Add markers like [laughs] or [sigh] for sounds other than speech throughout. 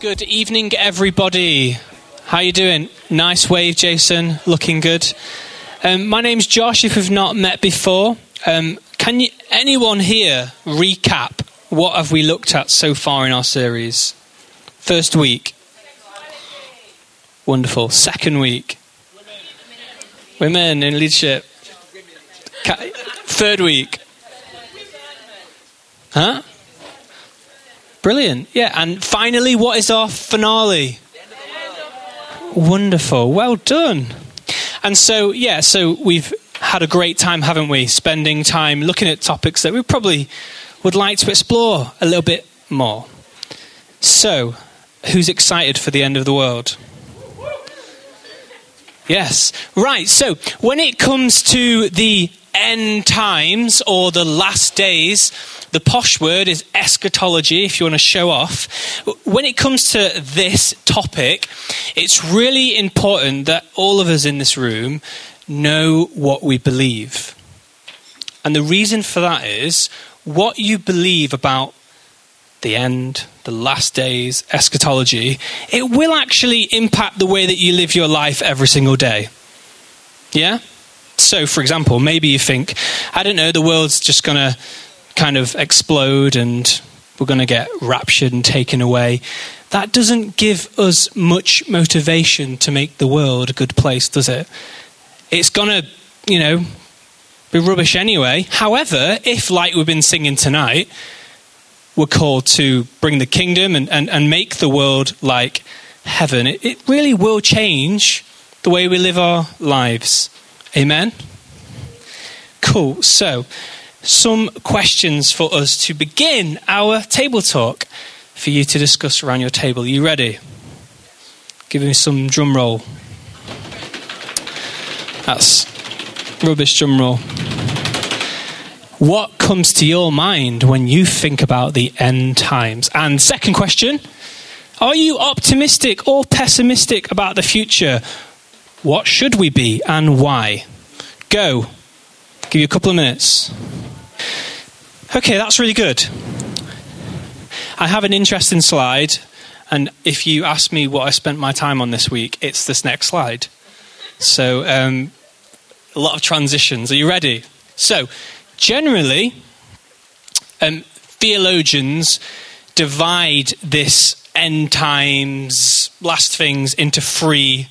Good evening, everybody. How you doing? Nice wave, Jason. Looking good. Um, my name's Josh. If we've not met before, um, can you, anyone here recap what have we looked at so far in our series? First week. Wonderful. Second week. Women in leadership. Third week. Huh? Brilliant. Yeah, and finally, what is our finale? Wonderful. Well done. And so, yeah, so we've had a great time, haven't we? Spending time looking at topics that we probably would like to explore a little bit more. So, who's excited for the end of the world? Yes. Right. So, when it comes to the end times or the last days, the posh word is eschatology, if you want to show off. When it comes to this topic, it's really important that all of us in this room know what we believe. And the reason for that is what you believe about the end, the last days, eschatology, it will actually impact the way that you live your life every single day. Yeah? So, for example, maybe you think, I don't know, the world's just going to kind of explode and we're going to get raptured and taken away. That doesn't give us much motivation to make the world a good place, does it? It's going to, you know, be rubbish anyway. However, if, like we've been singing tonight, we're called to bring the kingdom and, and, and make the world like heaven, it, it really will change the way we live our lives. Amen? Cool. So, some questions for us to begin our table talk for you to discuss around your table. Are you ready? Give me some drum roll. That's rubbish drum roll. What comes to your mind when you think about the end times? And second question Are you optimistic or pessimistic about the future? What should we be and why? Go. Give you a couple of minutes. Okay, that's really good. I have an interesting slide, and if you ask me what I spent my time on this week, it's this next slide. So, um, a lot of transitions. Are you ready? So, generally, um, theologians divide this end times, last things, into three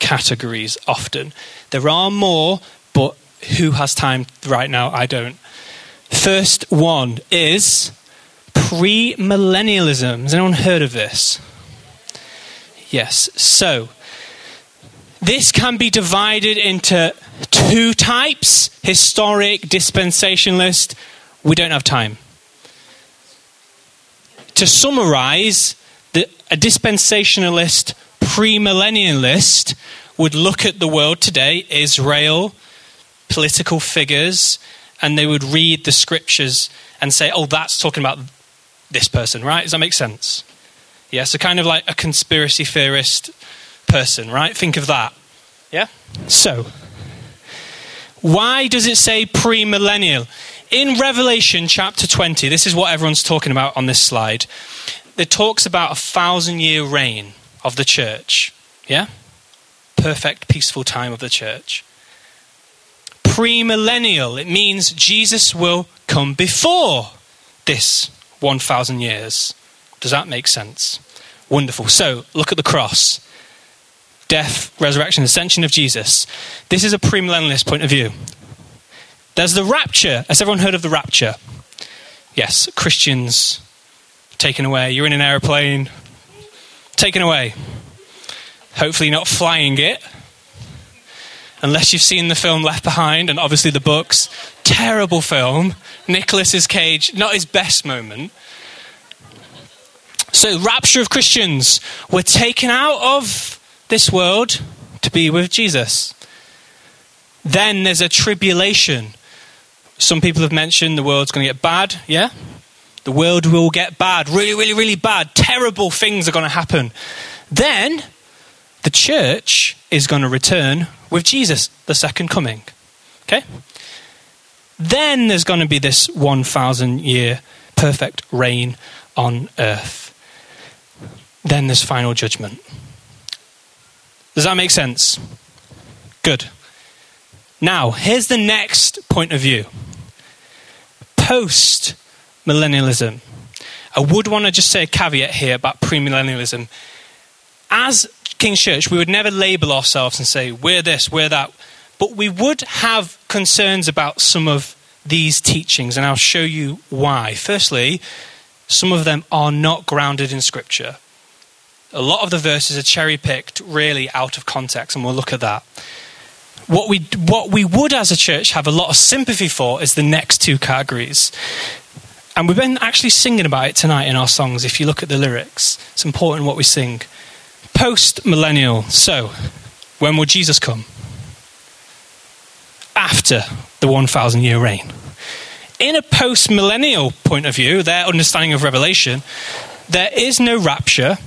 categories often. There are more, but who has time right now? I don't. First one is premillennialism. Has anyone heard of this? Yes. So, this can be divided into two types historic, dispensationalist. We don't have time. To summarize, the, a dispensationalist, premillennialist would look at the world today, Israel, political figures, and they would read the scriptures and say, oh, that's talking about this person, right? Does that make sense? Yeah, so kind of like a conspiracy theorist person, right? Think of that. Yeah? So, why does it say premillennial? In Revelation chapter 20, this is what everyone's talking about on this slide. It talks about a thousand year reign of the church. Yeah? Perfect, peaceful time of the church. Premillennial, it means Jesus will come before this 1,000 years. Does that make sense? Wonderful. So, look at the cross death, resurrection, ascension of Jesus. This is a premillennialist point of view. There's the rapture. Has everyone heard of the rapture? Yes, Christians taken away. You're in an aeroplane, taken away. Hopefully, not flying it. Unless you've seen the film Left Behind and obviously the books. Terrible film. Nicolas's Cage, not his best moment. So, rapture of Christians. We're taken out of this world to be with Jesus. Then there's a tribulation. Some people have mentioned the world's going to get bad, yeah? The world will get bad, really, really, really bad. Terrible things are going to happen. Then the church is going to return with Jesus, the second coming. Okay? Then there's going to be this 1,000 year perfect reign on earth. then there's final judgment. Does that make sense? Good. Now, here's the next point of view post millennialism. I would want to just say a caveat here about premillennialism. As King's Church, we would never label ourselves and say, we're this, we're that. But we would have concerns about some of these teachings, and I'll show you why. Firstly, some of them are not grounded in Scripture. A lot of the verses are cherry picked, really out of context, and we'll look at that. What we, what we would as a church have a lot of sympathy for is the next two categories. And we've been actually singing about it tonight in our songs. If you look at the lyrics, it's important what we sing. Post millennial. So, when will Jesus come? After the 1,000 year reign. In a post millennial point of view, their understanding of Revelation, there is no rapture,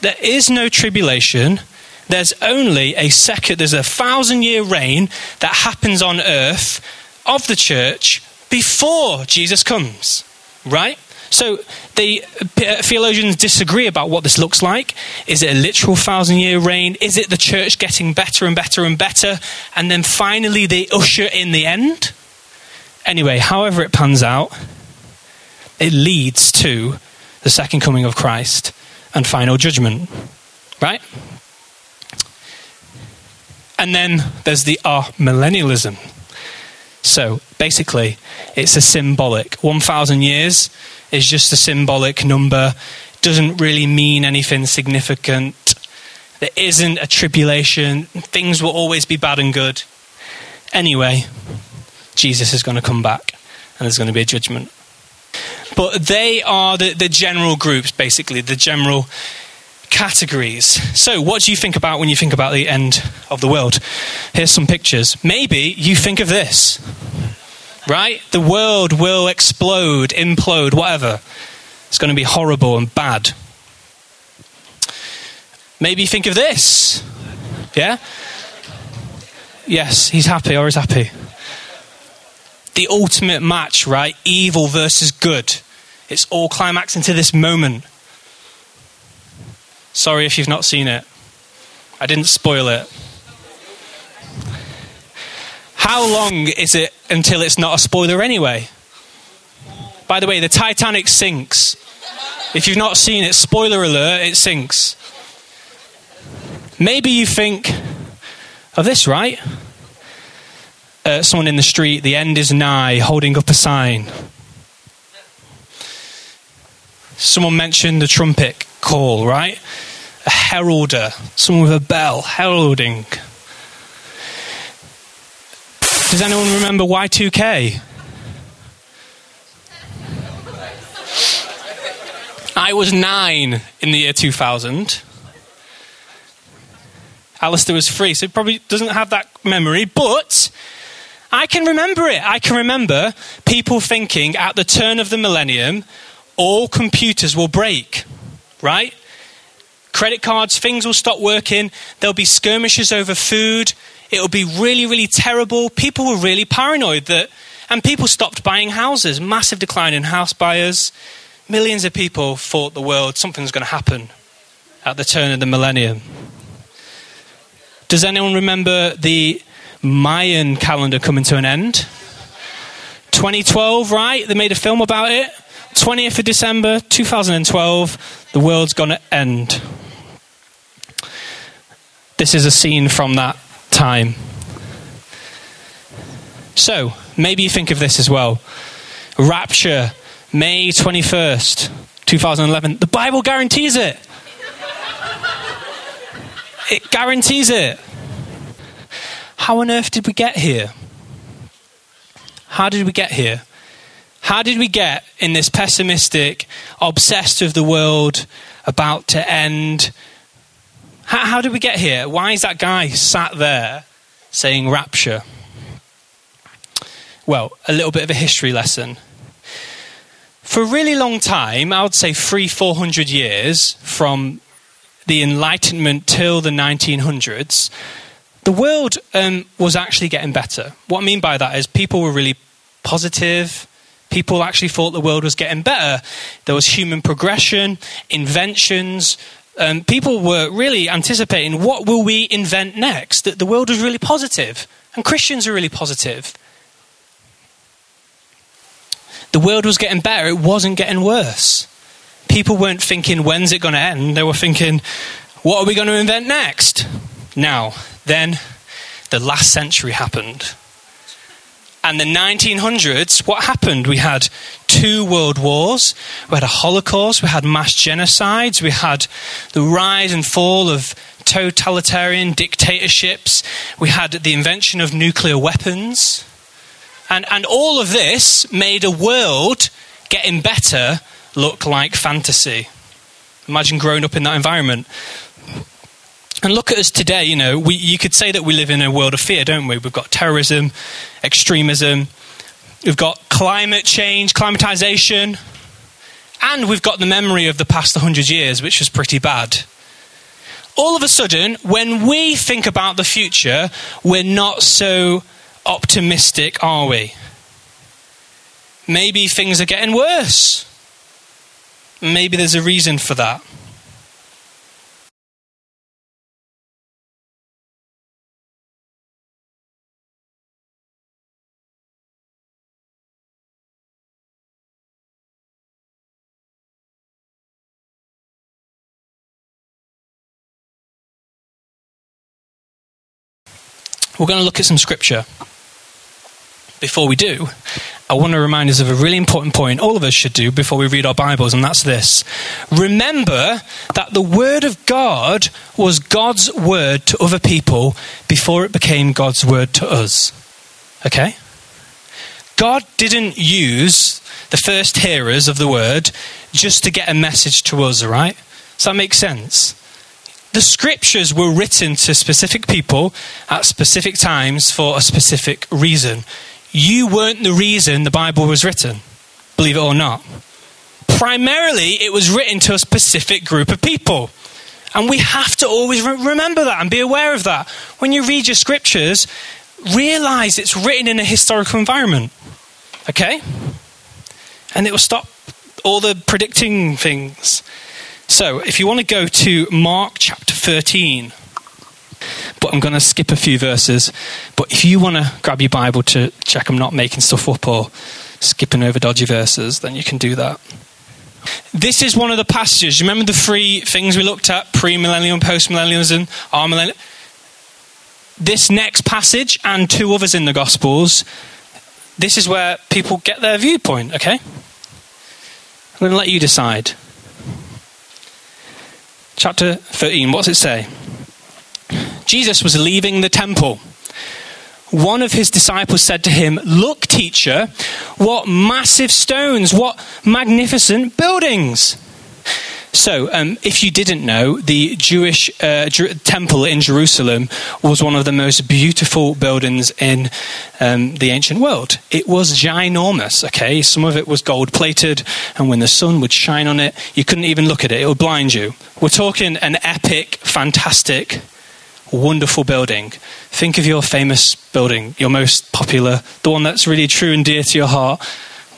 there is no tribulation, there's only a second, there's a thousand year reign that happens on earth of the church before Jesus comes. Right? So the uh, theologians disagree about what this looks like. Is it a literal thousand year reign? Is it the church getting better and better and better? And then finally they usher in the end? Anyway, however it pans out, it leads to the second coming of Christ and final judgment. Right? And then there's the amillennialism. So basically, it's a symbolic. 1,000 years is just a symbolic number, doesn't really mean anything significant. There isn't a tribulation, things will always be bad and good. Anyway, Jesus is going to come back and there's going to be a judgment. But they are the, the general groups, basically, the general categories. So, what do you think about when you think about the end of the world? Here's some pictures. Maybe you think of this, right? The world will explode, implode, whatever. It's going to be horrible and bad. Maybe think of this. Yeah? Yes, he's happy or he's happy. The ultimate match, right? Evil versus good. It's all climaxing to this moment. Sorry if you've not seen it. I didn't spoil it. How long is it until it's not a spoiler anyway? By the way, the Titanic sinks. If you've not seen it, spoiler alert, it sinks. Maybe you think of this, right? Uh, someone in the street, the end is nigh, holding up a sign. Someone mentioned the trumpet call, right? A heralder, someone with a bell, heralding. Does anyone remember Y2K? I was nine in the year 2000. Alistair was three, so he probably doesn't have that memory, but I can remember it. I can remember people thinking at the turn of the millennium, all computers will break, right? Credit cards, things will stop working. There'll be skirmishes over food. It'll be really, really terrible. People were really paranoid that, and people stopped buying houses. Massive decline in house buyers. Millions of people thought the world, something's going to happen at the turn of the millennium. Does anyone remember the Mayan calendar coming to an end? 2012, right? They made a film about it. 20th of December 2012, the world's going to end. This is a scene from that time. So, maybe you think of this as well. Rapture, May 21st, 2011. The Bible guarantees it. It guarantees it. How on earth did we get here? How did we get here? How did we get in this pessimistic, obsessed with the world about to end? How, how did we get here? Why is that guy sat there saying rapture? Well, a little bit of a history lesson. For a really long time, I would say three, four hundred years from the Enlightenment till the 1900s, the world um, was actually getting better. What I mean by that is people were really positive, people actually thought the world was getting better. There was human progression, inventions, um, people were really anticipating what will we invent next. That the world was really positive, and Christians are really positive. The world was getting better; it wasn't getting worse. People weren't thinking, "When's it going to end?" They were thinking, "What are we going to invent next?" Now, then, the last century happened and the 1900s, what happened? We had two world wars, we had a Holocaust, we had mass genocides, we had the rise and fall of totalitarian dictatorships, we had the invention of nuclear weapons. And, and all of this made a world getting better look like fantasy. Imagine growing up in that environment. And look at us today, you know, we, you could say that we live in a world of fear, don't we? We've got terrorism, extremism, we've got climate change, climatization, and we've got the memory of the past 100 years, which was pretty bad. All of a sudden, when we think about the future, we're not so optimistic, are we? Maybe things are getting worse. Maybe there's a reason for that. We're going to look at some scripture. Before we do, I want to remind us of a really important point all of us should do before we read our Bibles, and that's this. Remember that the Word of God was God's Word to other people before it became God's Word to us. Okay? God didn't use the first hearers of the Word just to get a message to us, right? Does that make sense? The scriptures were written to specific people at specific times for a specific reason. You weren't the reason the Bible was written, believe it or not. Primarily, it was written to a specific group of people. And we have to always re- remember that and be aware of that. When you read your scriptures, realize it's written in a historical environment. Okay? And it will stop all the predicting things. So, if you want to go to Mark chapter 13, but I'm going to skip a few verses. But if you want to grab your Bible to check I'm not making stuff up or skipping over dodgy verses, then you can do that. This is one of the passages. Remember the three things we looked at pre-millennium, post-millennialism, amillennial? This next passage and two others in the Gospels, this is where people get their viewpoint, okay? I'm going to let you decide chapter 13, what's it say? Jesus was leaving the temple. One of his disciples said to him, Look, teacher, what massive stones, what magnificent buildings. So, um, if you didn't know, the Jewish uh, temple in Jerusalem was one of the most beautiful buildings in um, the ancient world. It was ginormous, okay? Some of it was gold plated, and when the sun would shine on it, you couldn't even look at it, it would blind you. We're talking an epic, fantastic, wonderful building. Think of your famous building, your most popular, the one that's really true and dear to your heart,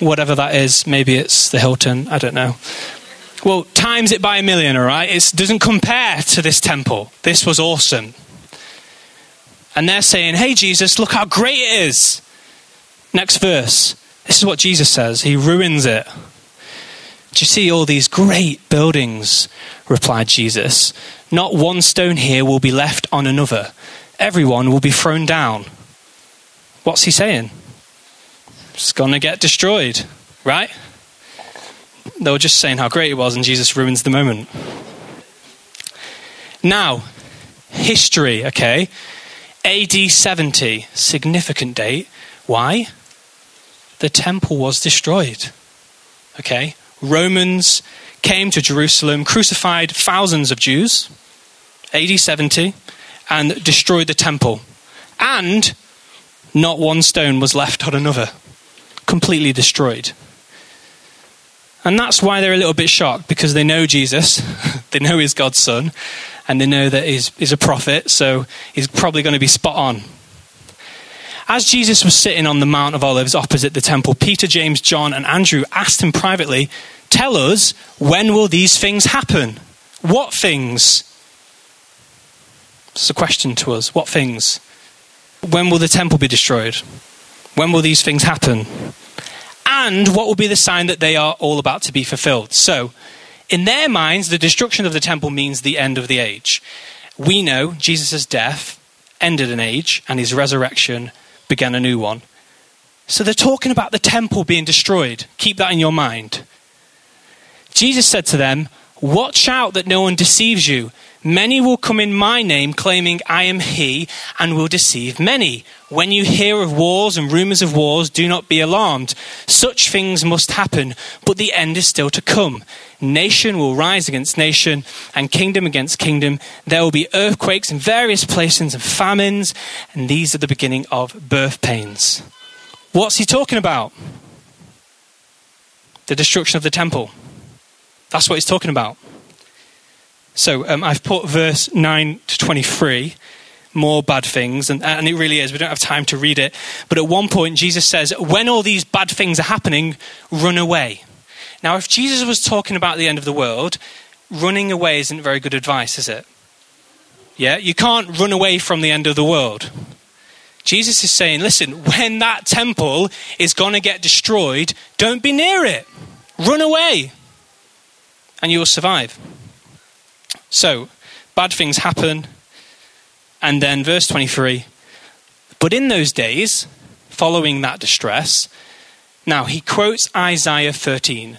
whatever that is. Maybe it's the Hilton, I don't know. Well, times it by a million, all right? It doesn't compare to this temple. This was awesome. And they're saying, hey, Jesus, look how great it is. Next verse. This is what Jesus says. He ruins it. Do you see all these great buildings? replied Jesus. Not one stone here will be left on another. Everyone will be thrown down. What's he saying? It's going to get destroyed, right? They were just saying how great it was, and Jesus ruins the moment. Now, history, okay? AD 70, significant date. Why? The temple was destroyed. Okay? Romans came to Jerusalem, crucified thousands of Jews, AD 70, and destroyed the temple. And not one stone was left on another. Completely destroyed. And that's why they're a little bit shocked because they know Jesus, [laughs] they know he's God's son, and they know that he's, he's a prophet, so he's probably going to be spot on. As Jesus was sitting on the Mount of Olives opposite the temple, Peter, James, John, and Andrew asked him privately, Tell us, when will these things happen? What things? It's a question to us. What things? When will the temple be destroyed? When will these things happen? And what will be the sign that they are all about to be fulfilled? So, in their minds, the destruction of the temple means the end of the age. We know Jesus' death ended an age and his resurrection began a new one. So they're talking about the temple being destroyed. Keep that in your mind. Jesus said to them, Watch out that no one deceives you. Many will come in my name, claiming I am he, and will deceive many. When you hear of wars and rumors of wars, do not be alarmed. Such things must happen, but the end is still to come. Nation will rise against nation, and kingdom against kingdom. There will be earthquakes in various places and famines, and these are the beginning of birth pains. What's he talking about? The destruction of the temple. That's what he's talking about. So um, I've put verse 9 to 23, more bad things, and, and it really is. We don't have time to read it. But at one point, Jesus says, When all these bad things are happening, run away. Now, if Jesus was talking about the end of the world, running away isn't very good advice, is it? Yeah, you can't run away from the end of the world. Jesus is saying, listen, when that temple is going to get destroyed, don't be near it. Run away, and you will survive. So, bad things happen. And then, verse 23 But in those days, following that distress, now he quotes Isaiah 13.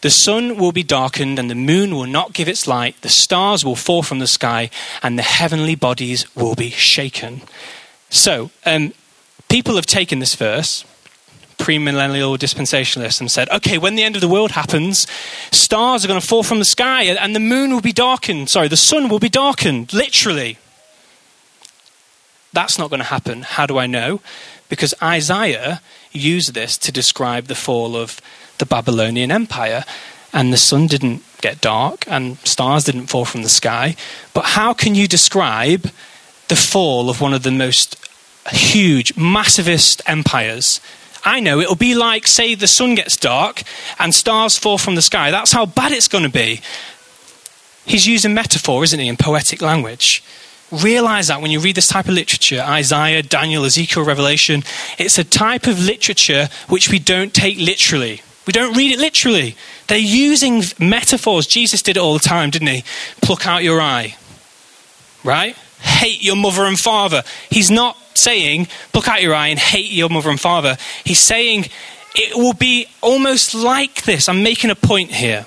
The sun will be darkened, and the moon will not give its light. The stars will fall from the sky, and the heavenly bodies will be shaken. So, um, people have taken this verse premillennial dispensationalists and said, okay, when the end of the world happens, stars are going to fall from the sky and the moon will be darkened. Sorry, the sun will be darkened, literally. That's not going to happen. How do I know? Because Isaiah used this to describe the fall of the Babylonian Empire. And the sun didn't get dark and stars didn't fall from the sky. But how can you describe the fall of one of the most huge, massivest empires I know it'll be like, say, the sun gets dark and stars fall from the sky. That's how bad it's going to be. He's using metaphor, isn't he, in poetic language. Realize that when you read this type of literature Isaiah, Daniel, Ezekiel, Revelation it's a type of literature which we don't take literally. We don't read it literally. They're using metaphors. Jesus did it all the time, didn't he? Pluck out your eye. Right? Hate your mother and father. He's not saying, Look out your eye and hate your mother and father. He's saying, It will be almost like this. I'm making a point here.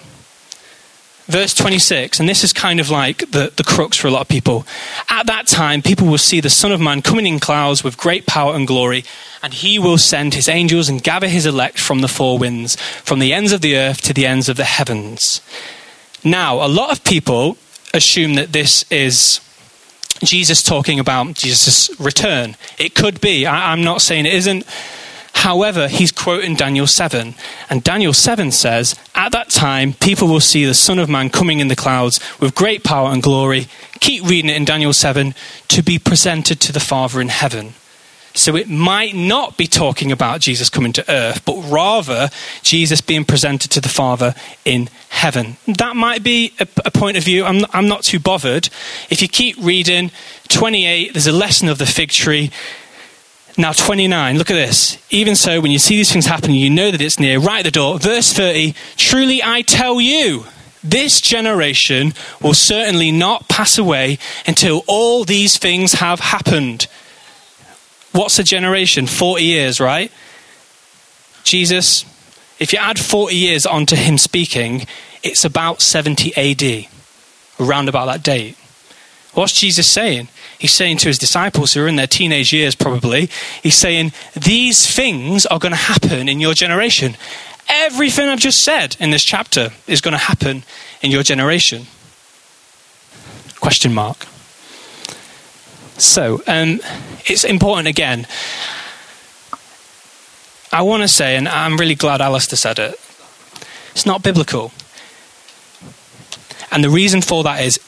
Verse 26, and this is kind of like the, the crux for a lot of people. At that time, people will see the Son of Man coming in clouds with great power and glory, and he will send his angels and gather his elect from the four winds, from the ends of the earth to the ends of the heavens. Now, a lot of people assume that this is Jesus talking about Jesus' return. It could be. I, I'm not saying it isn't. However, he's quoting Daniel 7. And Daniel 7 says, At that time, people will see the Son of Man coming in the clouds with great power and glory. Keep reading it in Daniel 7 to be presented to the Father in heaven. So it might not be talking about Jesus coming to earth, but rather Jesus being presented to the Father in heaven. That might be a, a point of view. I'm, I'm not too bothered. If you keep reading, 28, there's a lesson of the fig tree. Now, 29, look at this. Even so, when you see these things happening, you know that it's near, right at the door. Verse 30, truly I tell you, this generation will certainly not pass away until all these things have happened. What's a generation? 40 years, right? Jesus, if you add 40 years onto him speaking, it's about 70 AD, around about that date. What's Jesus saying? He's saying to his disciples who are in their teenage years, probably, he's saying, These things are going to happen in your generation. Everything I've just said in this chapter is going to happen in your generation. Question mark. So, um, it's important again. I want to say, and I'm really glad Alistair said it, it's not biblical. And the reason for that is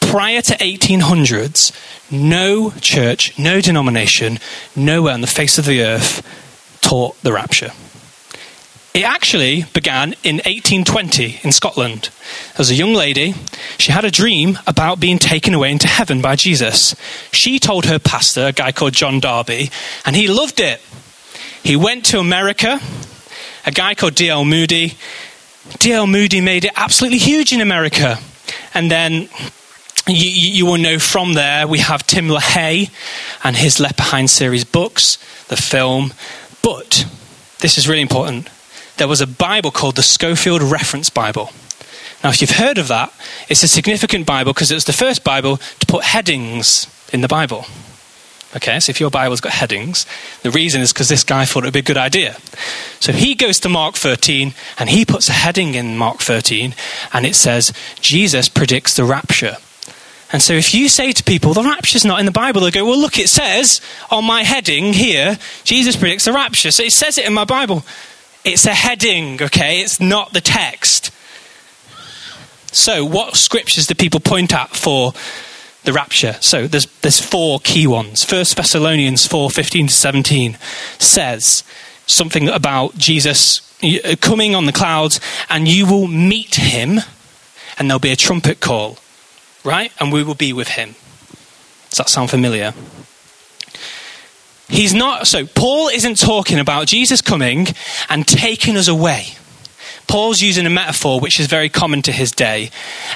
prior to 1800s, no church, no denomination, nowhere on the face of the earth taught the rapture. It actually began in 1820 in Scotland. As a young lady. She had a dream about being taken away into heaven by Jesus. She told her pastor, a guy called John Darby, and he loved it. He went to America. A guy called D.L. Moody. D.L. Moody made it absolutely huge in America. And then you, you, will know from there we have Tim LaHaye and his Left Behind series books, the film. But this is really important there was a Bible called the Scofield Reference Bible. Now, if you've heard of that, it's a significant Bible because it was the first Bible to put headings in the Bible. Okay, so if your Bible's got headings, the reason is because this guy thought it would be a good idea. So he goes to Mark 13 and he puts a heading in Mark 13 and it says, Jesus predicts the rapture. And so if you say to people, the rapture's not in the Bible, they go, well, look, it says on my heading here, Jesus predicts the rapture. So it says it in my Bible. It's a heading, okay? It's not the text. So, what scriptures do people point at for the rapture? So, there's, there's four key ones. First Thessalonians 4 15 to 17 says something about Jesus uh, coming on the clouds, and you will meet him, and there'll be a trumpet call, right? And we will be with him. Does that sound familiar? He's not, so Paul isn't talking about Jesus coming and taking us away. Paul's using a metaphor which is very common to his day,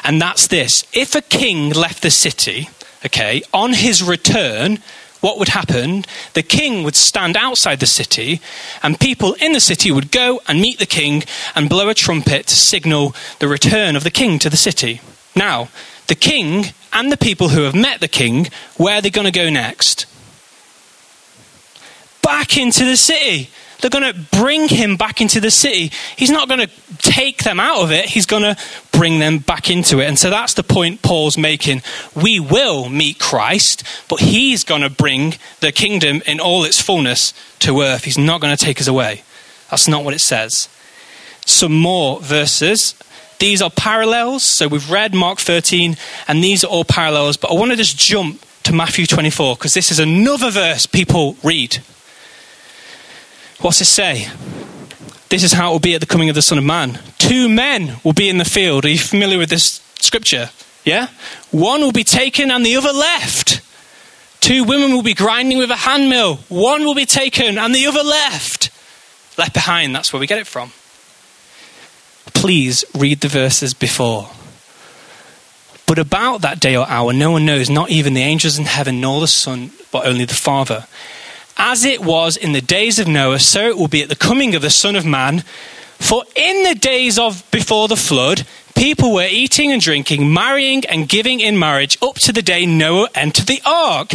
and that's this. If a king left the city, okay, on his return, what would happen? The king would stand outside the city, and people in the city would go and meet the king and blow a trumpet to signal the return of the king to the city. Now, the king and the people who have met the king, where are they going to go next? Back into the city. They're going to bring him back into the city. He's not going to take them out of it, he's going to bring them back into it. And so that's the point Paul's making. We will meet Christ, but he's going to bring the kingdom in all its fullness to earth. He's not going to take us away. That's not what it says. Some more verses. These are parallels. So we've read Mark 13, and these are all parallels. But I want to just jump to Matthew 24 because this is another verse people read. What's it say? This is how it will be at the coming of the Son of Man. Two men will be in the field. Are you familiar with this scripture? Yeah? One will be taken and the other left. Two women will be grinding with a handmill. One will be taken and the other left. Left behind, that's where we get it from. Please read the verses before. But about that day or hour, no one knows, not even the angels in heaven, nor the Son, but only the Father. As it was in the days of Noah, so it will be at the coming of the Son of Man. For in the days of before the flood, people were eating and drinking, marrying and giving in marriage up to the day Noah entered the ark.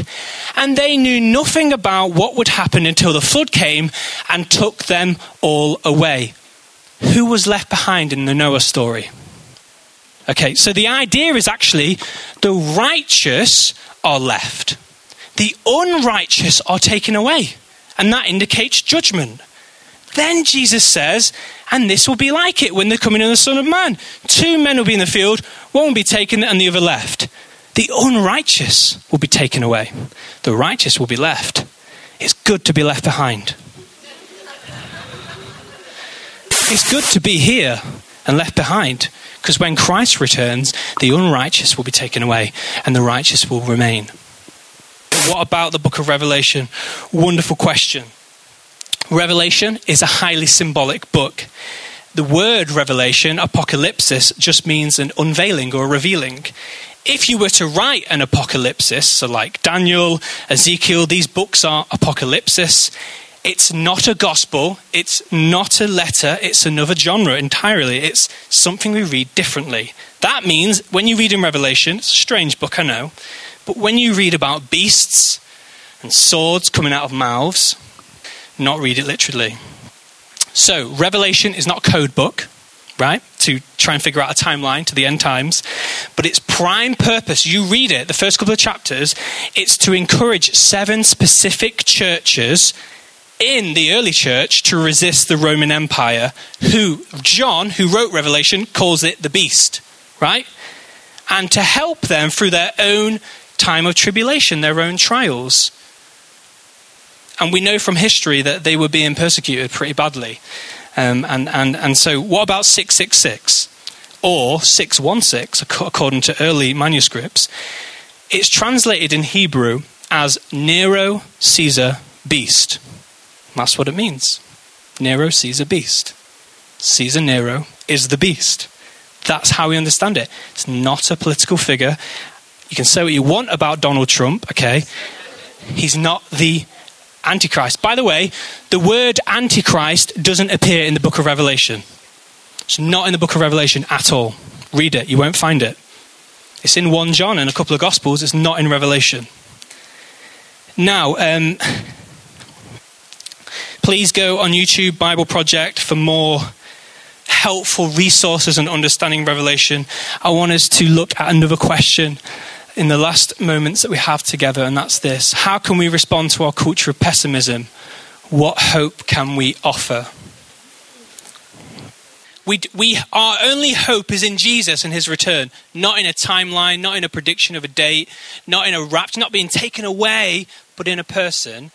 And they knew nothing about what would happen until the flood came and took them all away. Who was left behind in the Noah story? Okay, so the idea is actually the righteous are left the unrighteous are taken away. And that indicates judgment. Then Jesus says, and this will be like it when the coming of the Son of Man. Two men will be in the field, one will be taken and the other left. The unrighteous will be taken away, the righteous will be left. It's good to be left behind. It's good to be here and left behind because when Christ returns, the unrighteous will be taken away and the righteous will remain. What about the book of Revelation? Wonderful question. Revelation is a highly symbolic book. The word revelation, apocalypsis, just means an unveiling or revealing. If you were to write an apocalypsis, so like Daniel, Ezekiel, these books are apocalypsis. It's not a gospel, it's not a letter, it's another genre entirely. It's something we read differently. That means when you read in Revelation, it's a strange book, I know, but when you read about beasts and swords coming out of mouths, not read it literally. So, Revelation is not a code book, right? To try and figure out a timeline to the end times. But its prime purpose, you read it, the first couple of chapters, it's to encourage seven specific churches in the early church to resist the Roman Empire, who John, who wrote Revelation, calls it the beast, right? And to help them through their own time of tribulation, their own trials. And we know from history that they were being persecuted pretty badly. Um, and, and, and so, what about 666 or 616, according to early manuscripts? It's translated in Hebrew as Nero Caesar Beast. That's what it means. Nero Caesar Beast. Caesar Nero is the beast. That's how we understand it. It's not a political figure. You can say what you want about Donald Trump, okay? He's not the Antichrist. By the way, the word Antichrist doesn't appear in the book of Revelation. It's not in the book of Revelation at all. Read it, you won't find it. It's in 1 John and a couple of Gospels, it's not in Revelation. Now, um, please go on YouTube Bible Project for more helpful resources and understanding Revelation. I want us to look at another question in the last moments that we have together, and that's this How can we respond to our culture of pessimism? What hope can we offer? We, we, our only hope is in Jesus and his return, not in a timeline, not in a prediction of a date, not in a rapture, not being taken away, but in a person.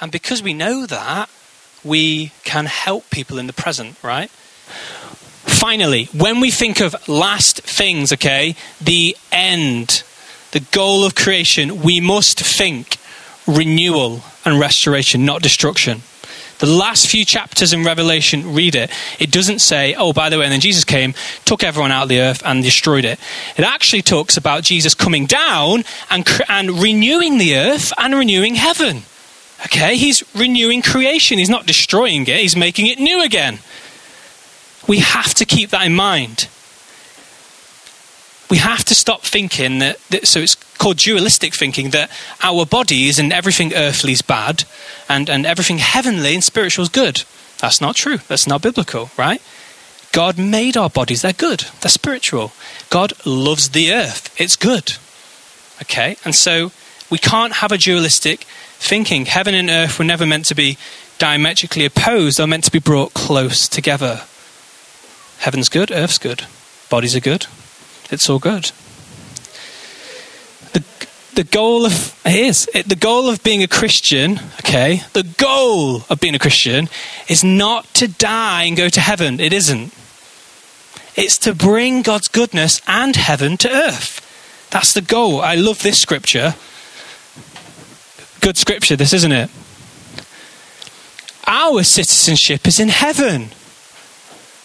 And because we know that, we can help people in the present, right? Finally, when we think of last things, okay, the end, the goal of creation, we must think renewal and restoration, not destruction. The last few chapters in Revelation, read it. It doesn't say, oh, by the way, and then Jesus came, took everyone out of the earth, and destroyed it. It actually talks about Jesus coming down and, and renewing the earth and renewing heaven. Okay? He's renewing creation. He's not destroying it, he's making it new again. We have to keep that in mind we have to stop thinking that, that, so it's called dualistic thinking that our bodies and everything earthly is bad and, and everything heavenly and spiritual is good. That's not true. That's not biblical right? God made our bodies. They're good. They're spiritual. God loves the earth. It's good. Okay? And so we can't have a dualistic thinking. Heaven and earth were never meant to be diametrically opposed. They're meant to be brought close together. Heaven's good. Earth's good. Bodies are good it's all good. The, the goal of is the goal of being a Christian, okay? The goal of being a Christian is not to die and go to heaven. It isn't. It's to bring God's goodness and heaven to earth. That's the goal. I love this scripture. Good scripture, this, isn't it? Our citizenship is in heaven.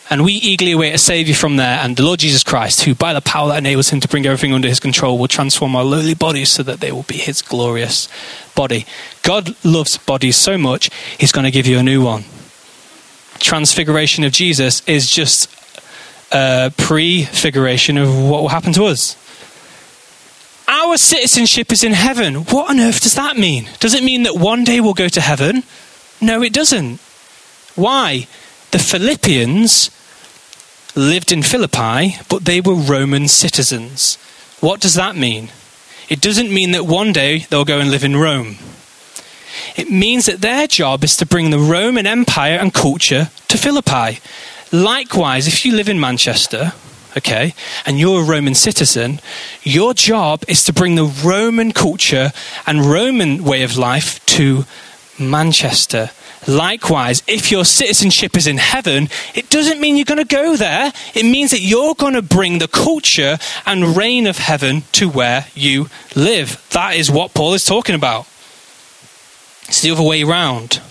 And we eagerly await a Savior from there, and the Lord Jesus Christ, who by the power that enables him to bring everything under his control, will transform our lowly bodies so that they will be his glorious body. God loves bodies so much, he's going to give you a new one. Transfiguration of Jesus is just a prefiguration of what will happen to us. Our citizenship is in heaven. What on earth does that mean? Does it mean that one day we'll go to heaven? No, it doesn't. Why? The Philippians lived in Philippi, but they were Roman citizens. What does that mean? It doesn't mean that one day they'll go and live in Rome. It means that their job is to bring the Roman Empire and culture to Philippi. Likewise, if you live in Manchester, okay, and you're a Roman citizen, your job is to bring the Roman culture and Roman way of life to Manchester. Likewise, if your citizenship is in heaven, it doesn't mean you're going to go there. It means that you're going to bring the culture and reign of heaven to where you live. That is what Paul is talking about. It's the other way around.